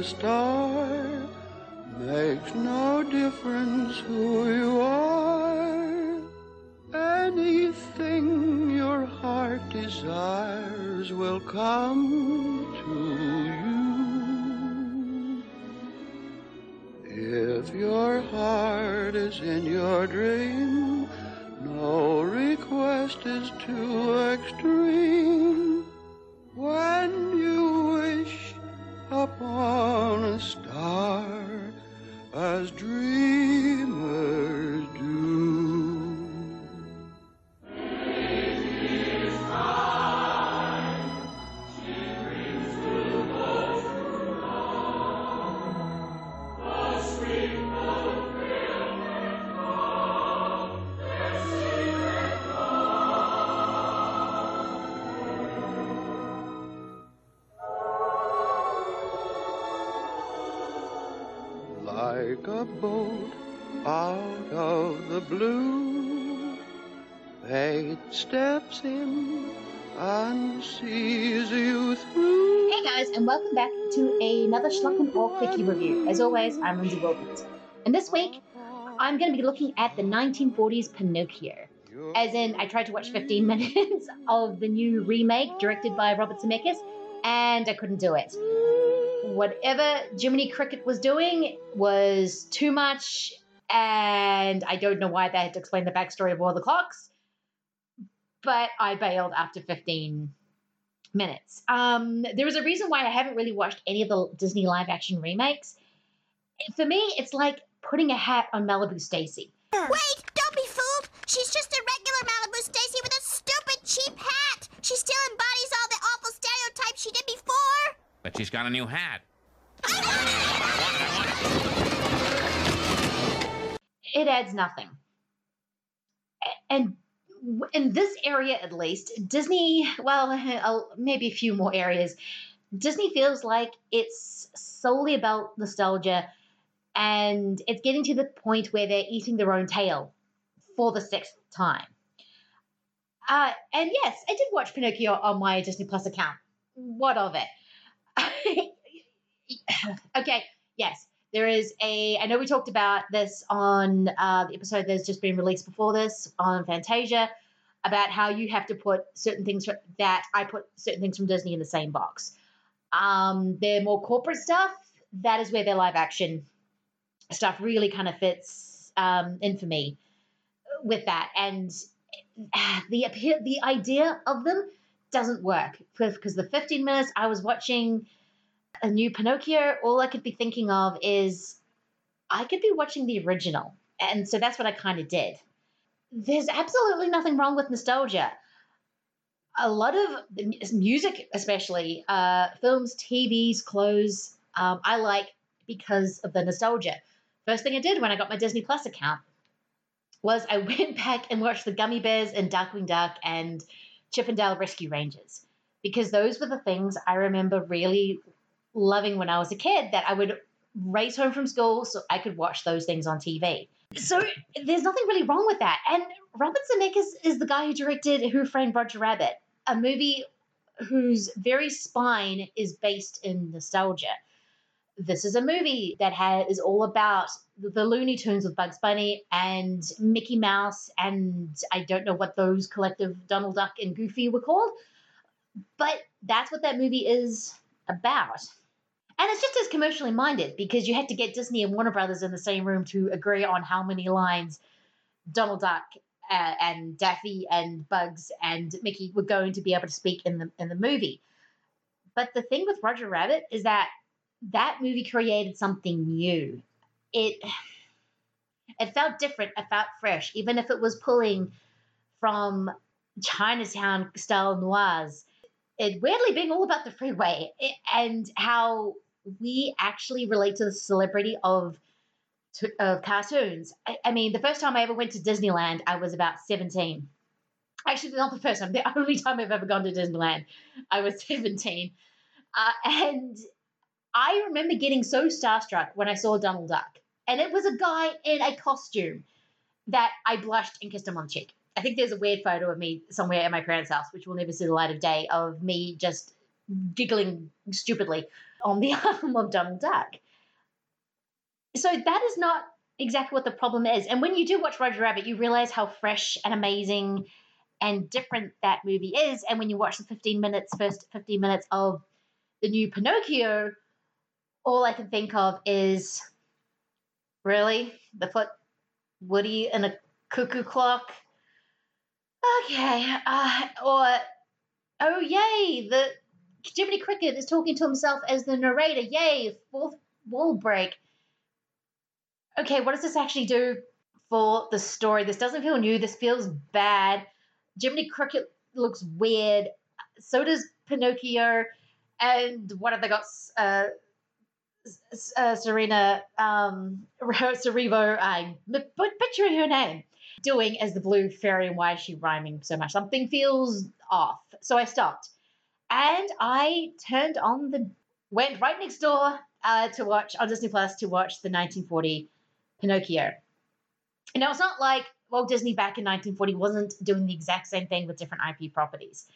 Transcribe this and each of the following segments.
a star. Makes no difference who you are. Anything your heart desires will come to you. If your heart is in your dream, no request is too extreme. When you upon a star, as dreamers a boat out of the blue. Fate steps in and sees you through. Hey guys, and welcome back to another Schlock and Awe Quickie review. As always, I'm Lindsay Wilkins. And this week, I'm going to be looking at the 1940s Pinocchio. As in, I tried to watch 15 minutes of the new remake directed by Robert Zemeckis, and I couldn't do it. Whatever Jiminy Cricket was doing was too much, and I don't know why they had to explain the backstory of all the clocks, but I bailed after 15 minutes. Um, there is a reason why I haven't really watched any of the Disney live action remakes. For me, it's like putting a hat on Malibu Stacy. Wait, don't be fooled. She's just a regular Malibu Stacy with a stupid cheap hat. She still embodies all the awful stereotypes she did before. But she's got a new hat. It adds nothing. And in this area, at least, Disney, well, maybe a few more areas, Disney feels like it's solely about nostalgia and it's getting to the point where they're eating their own tail for the sixth time. Uh, and yes, I did watch Pinocchio on my Disney Plus account. What of it? okay, yes, there is a. I know we talked about this on uh, the episode that's just been released before this on Fantasia about how you have to put certain things fr- that I put certain things from Disney in the same box. Um, their more corporate stuff, that is where their live action stuff really kind of fits um, in for me with that. And the the idea of them doesn't work because the 15 minutes I was watching a new Pinocchio, all I could be thinking of is I could be watching the original. And so that's what I kind of did. There's absolutely nothing wrong with nostalgia. A lot of music, especially uh, films, TVs, clothes, um, I like because of the nostalgia. First thing I did when I got my Disney Plus account was I went back and watched the Gummy Bears and Darkwing Duck and Chip 'n Dale Rescue Rangers because those were the things I remember really loving when I was a kid that I would race home from school so I could watch those things on TV. So there's nothing really wrong with that. And Robert Zemeckis is the guy who directed Who Framed Roger Rabbit, a movie whose very spine is based in nostalgia. This is a movie that has, is all about the, Looney Tunes with Bugs Bunny and Mickey Mouse, and I don't know what those collective Donald Duck and Goofy were called, but that's what that movie is about. And it's just as commercially minded because you had to get Disney and Warner Brothers in the same room to agree on how many lines Donald Duck uh, and Daffy and Bugs and Mickey were going to be able to speak in the in the movie. But the thing with Roger Rabbit is that that movie created something new. It it felt different, it felt fresh, even if it was pulling from Chinatown style noirs. It weirdly being all about the freeway and how we actually relate to the celebrity of of cartoons. I, I mean, the first time I ever went to Disneyland, I was about 17. Actually, not the first time, the only time I've ever gone to Disneyland, I was 17. Uh, and I remember getting so starstruck when I saw Donald Duck. And it was a guy in a costume that I blushed and kissed him on the cheek. I think there's a weird photo of me somewhere at my parents' house, which will never see the light of day, of me just giggling stupidly on the arm of Donald Duck. So that is not exactly what the problem is. And when you do watch Roger Rabbit, you realize how fresh and amazing and different that movie is. And when you watch the 15 minutes, first 15 minutes of the new Pinocchio, all I can think of is really the foot Woody and a cuckoo clock. Okay, uh, or oh yay, the Jiminy Cricket is talking to himself as the narrator. Yay, fourth wall break. Okay, what does this actually do for the story? This doesn't feel new. This feels bad. Jiminy Cricket looks weird. So does Pinocchio. And what have they got? Uh, uh, Serena um, Cerebo, I'm picturing her name, doing as the blue fairy and why is she rhyming so much? Something feels off. So I stopped. And I turned on the, went right next door uh, to watch, on Disney Plus, to watch the 1940 Pinocchio. And now it's not like Walt Disney back in 1940 wasn't doing the exact same thing with different IP properties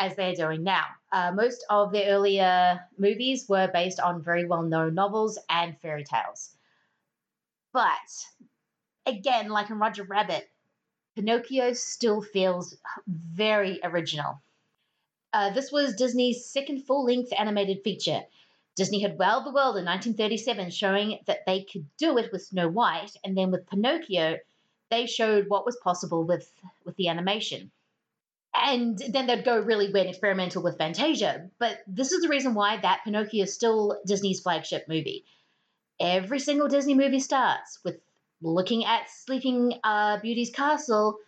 as they're doing now. Uh, most of their earlier movies were based on very well known novels and fairy tales. But again, like in Roger Rabbit, Pinocchio still feels very original. Uh, this was Disney's second full length animated feature. Disney had wowed the world in 1937, showing that they could do it with Snow White, and then with Pinocchio, they showed what was possible with, with the animation and then they'd go really weird experimental with Fantasia. But this is the reason why that Pinocchio is still Disney's flagship movie. Every single Disney movie starts with looking at Sleeping uh, Beauty's castle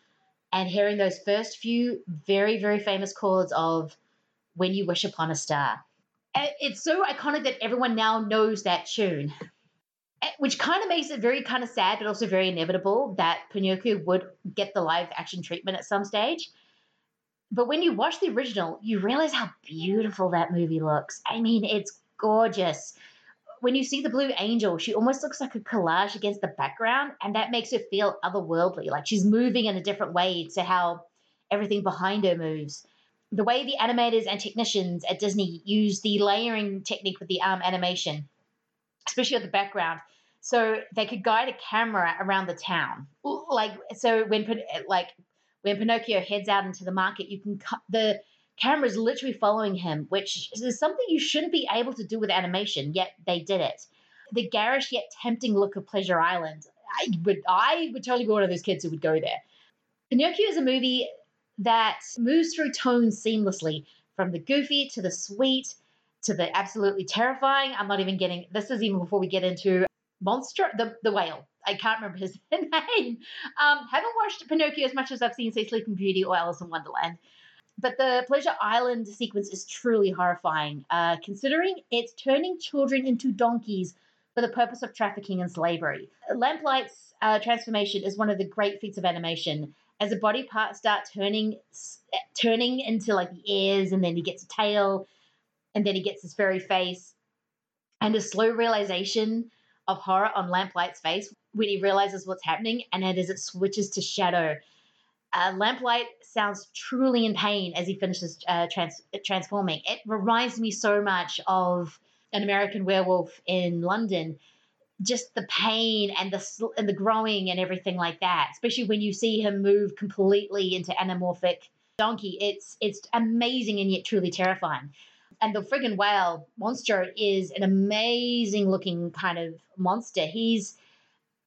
and hearing those first few very, very famous chords of When You Wish Upon a Star. It's so iconic that everyone now knows that tune, which kind of makes it very kind of sad, but also very inevitable that Pinocchio would get the live action treatment at some stage but when you watch the original, you realize how beautiful that movie looks. I mean, it's gorgeous. When you see the Blue Angel, she almost looks like a collage against the background, and that makes her feel otherworldly, like she's moving in a different way to how everything behind her moves. The way the animators and technicians at Disney use the layering technique with the arm animation, especially at the background, so they could guide a camera around the town. Like so, when put like when Pinocchio heads out into the market, you can cut the camera is literally following him, which is something you shouldn't be able to do with animation, yet they did it. The garish yet tempting look of Pleasure Island. I would I would totally be one of those kids who would go there. Pinocchio is a movie that moves through tones seamlessly, from the goofy to the sweet to the absolutely terrifying. I'm not even getting this is even before we get into monster the, the whale I can't remember his name. Um, haven't watched Pinocchio as much as I've seen, say, Sleeping Beauty or Alice in Wonderland. But the Pleasure Island sequence is truly horrifying, uh, considering it's turning children into donkeys for the purpose of trafficking and slavery. Lamplight's uh, transformation is one of the great feats of animation. As the body parts start turning, turning into like the ears, and then he gets a tail, and then he gets his furry face, and a slow realization of horror on Lamplight's face when he realizes what's happening, and as it switches to shadow. Uh, Lamplight sounds truly in pain as he finishes uh, trans- transforming. It reminds me so much of an American werewolf in London. Just the pain and the sl- and the growing and everything like that. Especially when you see him move completely into anamorphic donkey. It's it's amazing and yet truly terrifying. And the friggin' whale monster is an amazing looking kind of monster. He's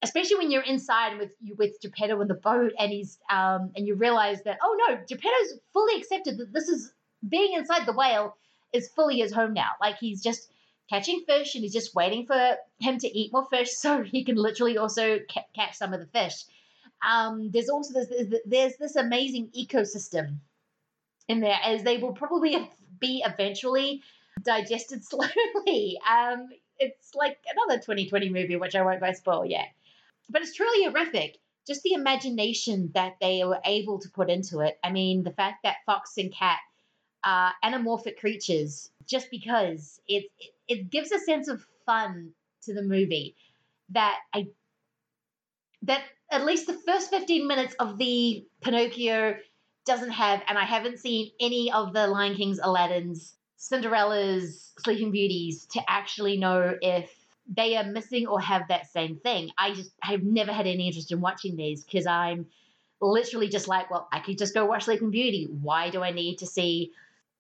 especially when you're inside with you with Geppetto in the boat and he's um and you realize that oh no, Geppetto's fully accepted that this is being inside the whale is fully his home now. Like he's just catching fish and he's just waiting for him to eat more fish so he can literally also ca- catch some of the fish. Um, there's also this, there's this amazing ecosystem in there as they will probably be eventually digested slowly. Um, it's like another 2020 movie, which I won't go spoil yet but it's truly horrific. Just the imagination that they were able to put into it. I mean, the fact that fox and cat are anamorphic creatures, just because it, it, it gives a sense of fun to the movie that I that at least the first 15 minutes of the Pinocchio doesn't have, and I haven't seen any of the Lion King's Aladdin's Cinderella's Sleeping Beauties to actually know if they are missing or have that same thing. I just I've never had any interest in watching these because I'm literally just like, well, I could just go watch Sleeping Beauty. Why do I need to see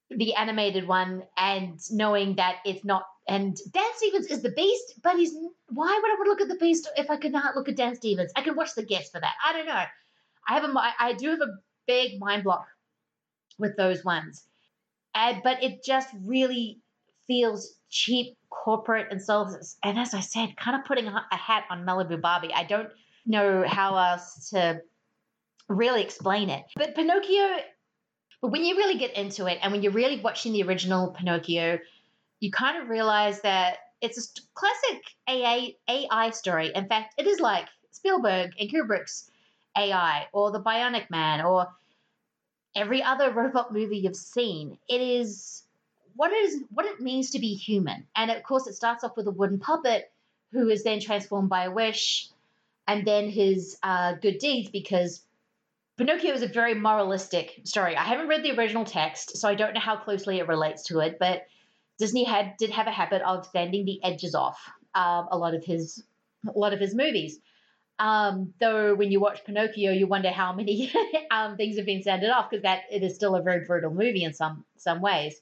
the animated one and knowing that it's not and Dan Stevens is the beast, but he's why would I want to look at the beast if I could not look at Dan Stevens? I can watch the guest for that. I don't know. I have a I do have a big mind block with those ones, and but it just really feels cheap, corporate, and so. And as I said, kind of putting a hat on Malibu Barbie. I don't know how else to really explain it. But Pinocchio, but when you really get into it, and when you're really watching the original Pinocchio you kind of realize that it's a classic AA, AI story. In fact, it is like Spielberg and Kubrick's AI or The Bionic Man or every other robot movie you've seen. It is what it is what it means to be human. And of course it starts off with a wooden puppet who is then transformed by a wish and then his uh, good deeds because Pinocchio is a very moralistic story. I haven't read the original text, so I don't know how closely it relates to it, but Disney had did have a habit of sanding the edges off um, a lot of his a lot of his movies. Um, though when you watch Pinocchio, you wonder how many um, things have been sanded off because that it is still a very brutal movie in some some ways.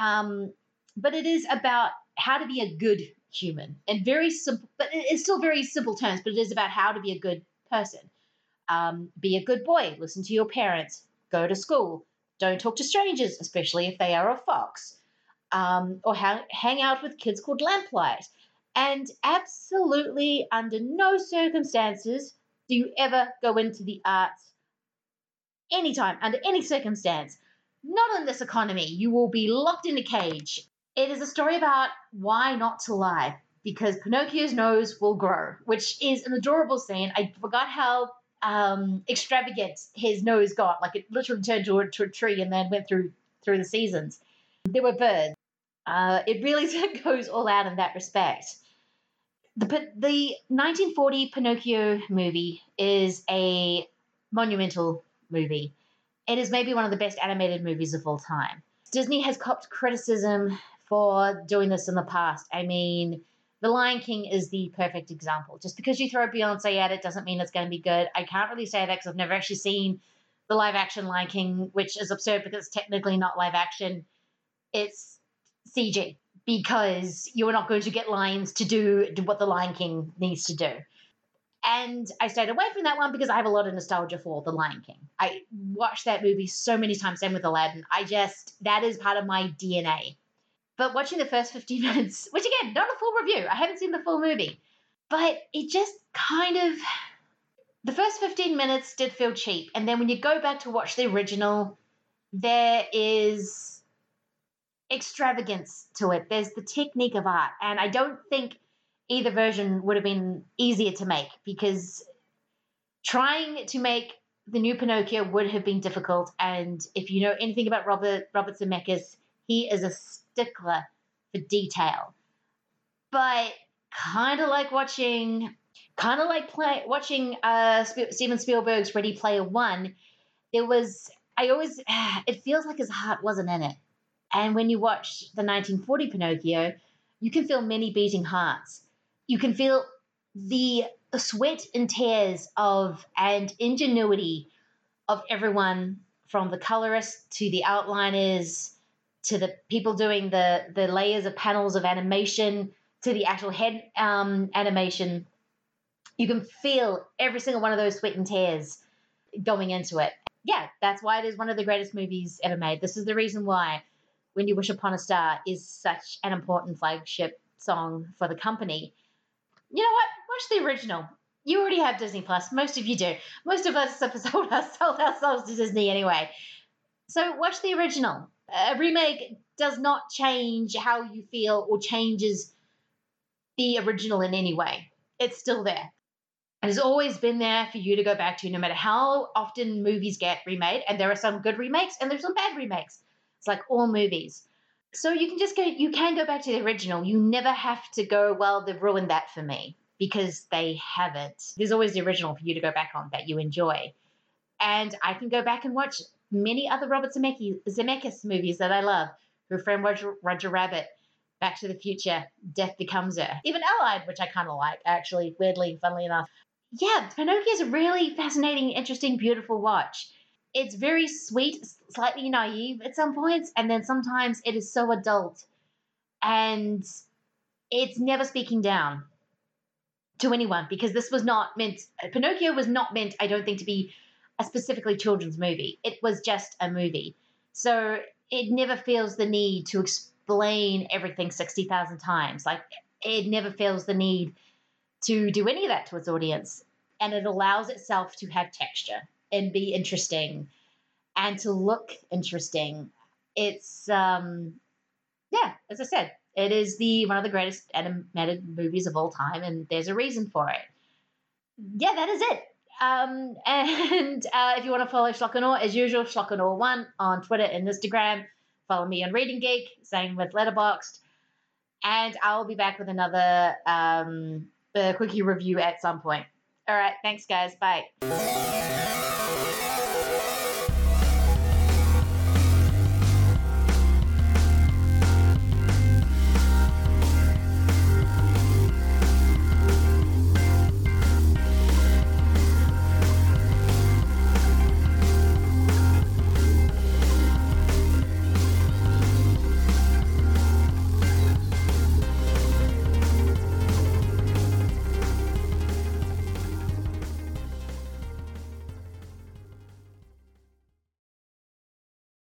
Um, but it is about how to be a good human and very simple, but it's still very simple terms. But it is about how to be a good person. Um, be a good boy. Listen to your parents. Go to school. Don't talk to strangers, especially if they are a fox um, or ha- hang out with kids called Lamplight. And absolutely, under no circumstances do you ever go into the arts anytime, under any circumstance. Not in this economy. You will be locked in a cage. It is a story about why not to lie, because Pinocchio's nose will grow, which is an adorable scene. I forgot how um, extravagant his nose got. Like it literally turned to a, a tree and then went through through the seasons. There were birds. Uh, it really goes all out in that respect. The, the 1940 Pinocchio movie is a monumental movie. It is maybe one of the best animated movies of all time. Disney has copped criticism for doing this in the past. I mean, The Lion King is the perfect example. Just because you throw Beyonce at it doesn't mean it's going to be good. I can't really say that because I've never actually seen the live action Lion King, which is absurd because it's technically not live action. It's CG because you're not going to get lions to do, what the Lion King needs to do. And I stayed away from that one because I have a lot of nostalgia for The Lion King. I watched that movie so many times, same with Aladdin. I just, that is part of my DNA. But watching the first 15 minutes, which again, not a full review, I haven't seen the full movie, but it just kind of, the first 15 minutes did feel cheap. And then when you go back to watch the original, there is extravagance to it. There's the technique of art. And I don't think either version would have been easier to make because trying to make the new Pinocchio would have been difficult. And if you know anything about Robert Robert Zemeckis, he is a stickler for detail. But kind of like watching, kind of like play, watching uh, Steven Spielberg's Ready Player One. There was I always it feels like his heart wasn't in it. And when you watch the 1940 Pinocchio, you can feel many beating hearts. You can feel the sweat and tears of and ingenuity of everyone from the colorist to the outliners to the people doing the the layers of panels of animation to the actual head um, animation. You can feel every single one of those sweat and tears going into it. Yeah that's why it is one of the greatest movies ever made. This is the reason why when You Wish Upon a Star is such an important flagship song for the company. You know what? Watch the original. You already have Disney Plus. Most of you do. Most of us have sold, us, sold ourselves to Disney anyway. So watch the original. A remake does not change how you feel or changes the original in any way. It's still there. It has always been there for you to go back to, no matter how often movies get remade. And there are some good remakes and there's some bad remakes. It's like all movies. So you can just go, you can go back to the original. You never have to go, well, they've ruined that for me because they haven't. There's always the original for you to go back on that you enjoy. And I can go back and watch many other Robert Zemeckis, Zemeckis movies that I love Who Framed Roger, Roger Rabbit, Back to the Future, Death Becomes Her. Even Allied, which I kind of like, actually, weirdly, funnily enough. Yeah, Pinocchio is a really fascinating, interesting, beautiful watch. It's very sweet, slightly naive at some points, and then sometimes it is so adult. And it's never speaking down to anyone because this was not meant, Pinocchio was not meant, I don't think, to be a specifically children's movie. It was just a movie. So it never feels the need to explain everything 60,000 times. Like, it never feels the need to do any of that to its audience. And it allows itself to have texture and be interesting and to look interesting. It's, um, yeah, as I said, it is the one of the greatest animated movies of all time, and there's a reason for it. Yeah, that is it. Um, and uh, if you want to follow Schlock as usual, Schlock1 on Twitter and Instagram. Follow me on Read and Geek, same with Letterboxd. And I'll be back with another um, quickie review at some point. All right, thanks, guys. Bye.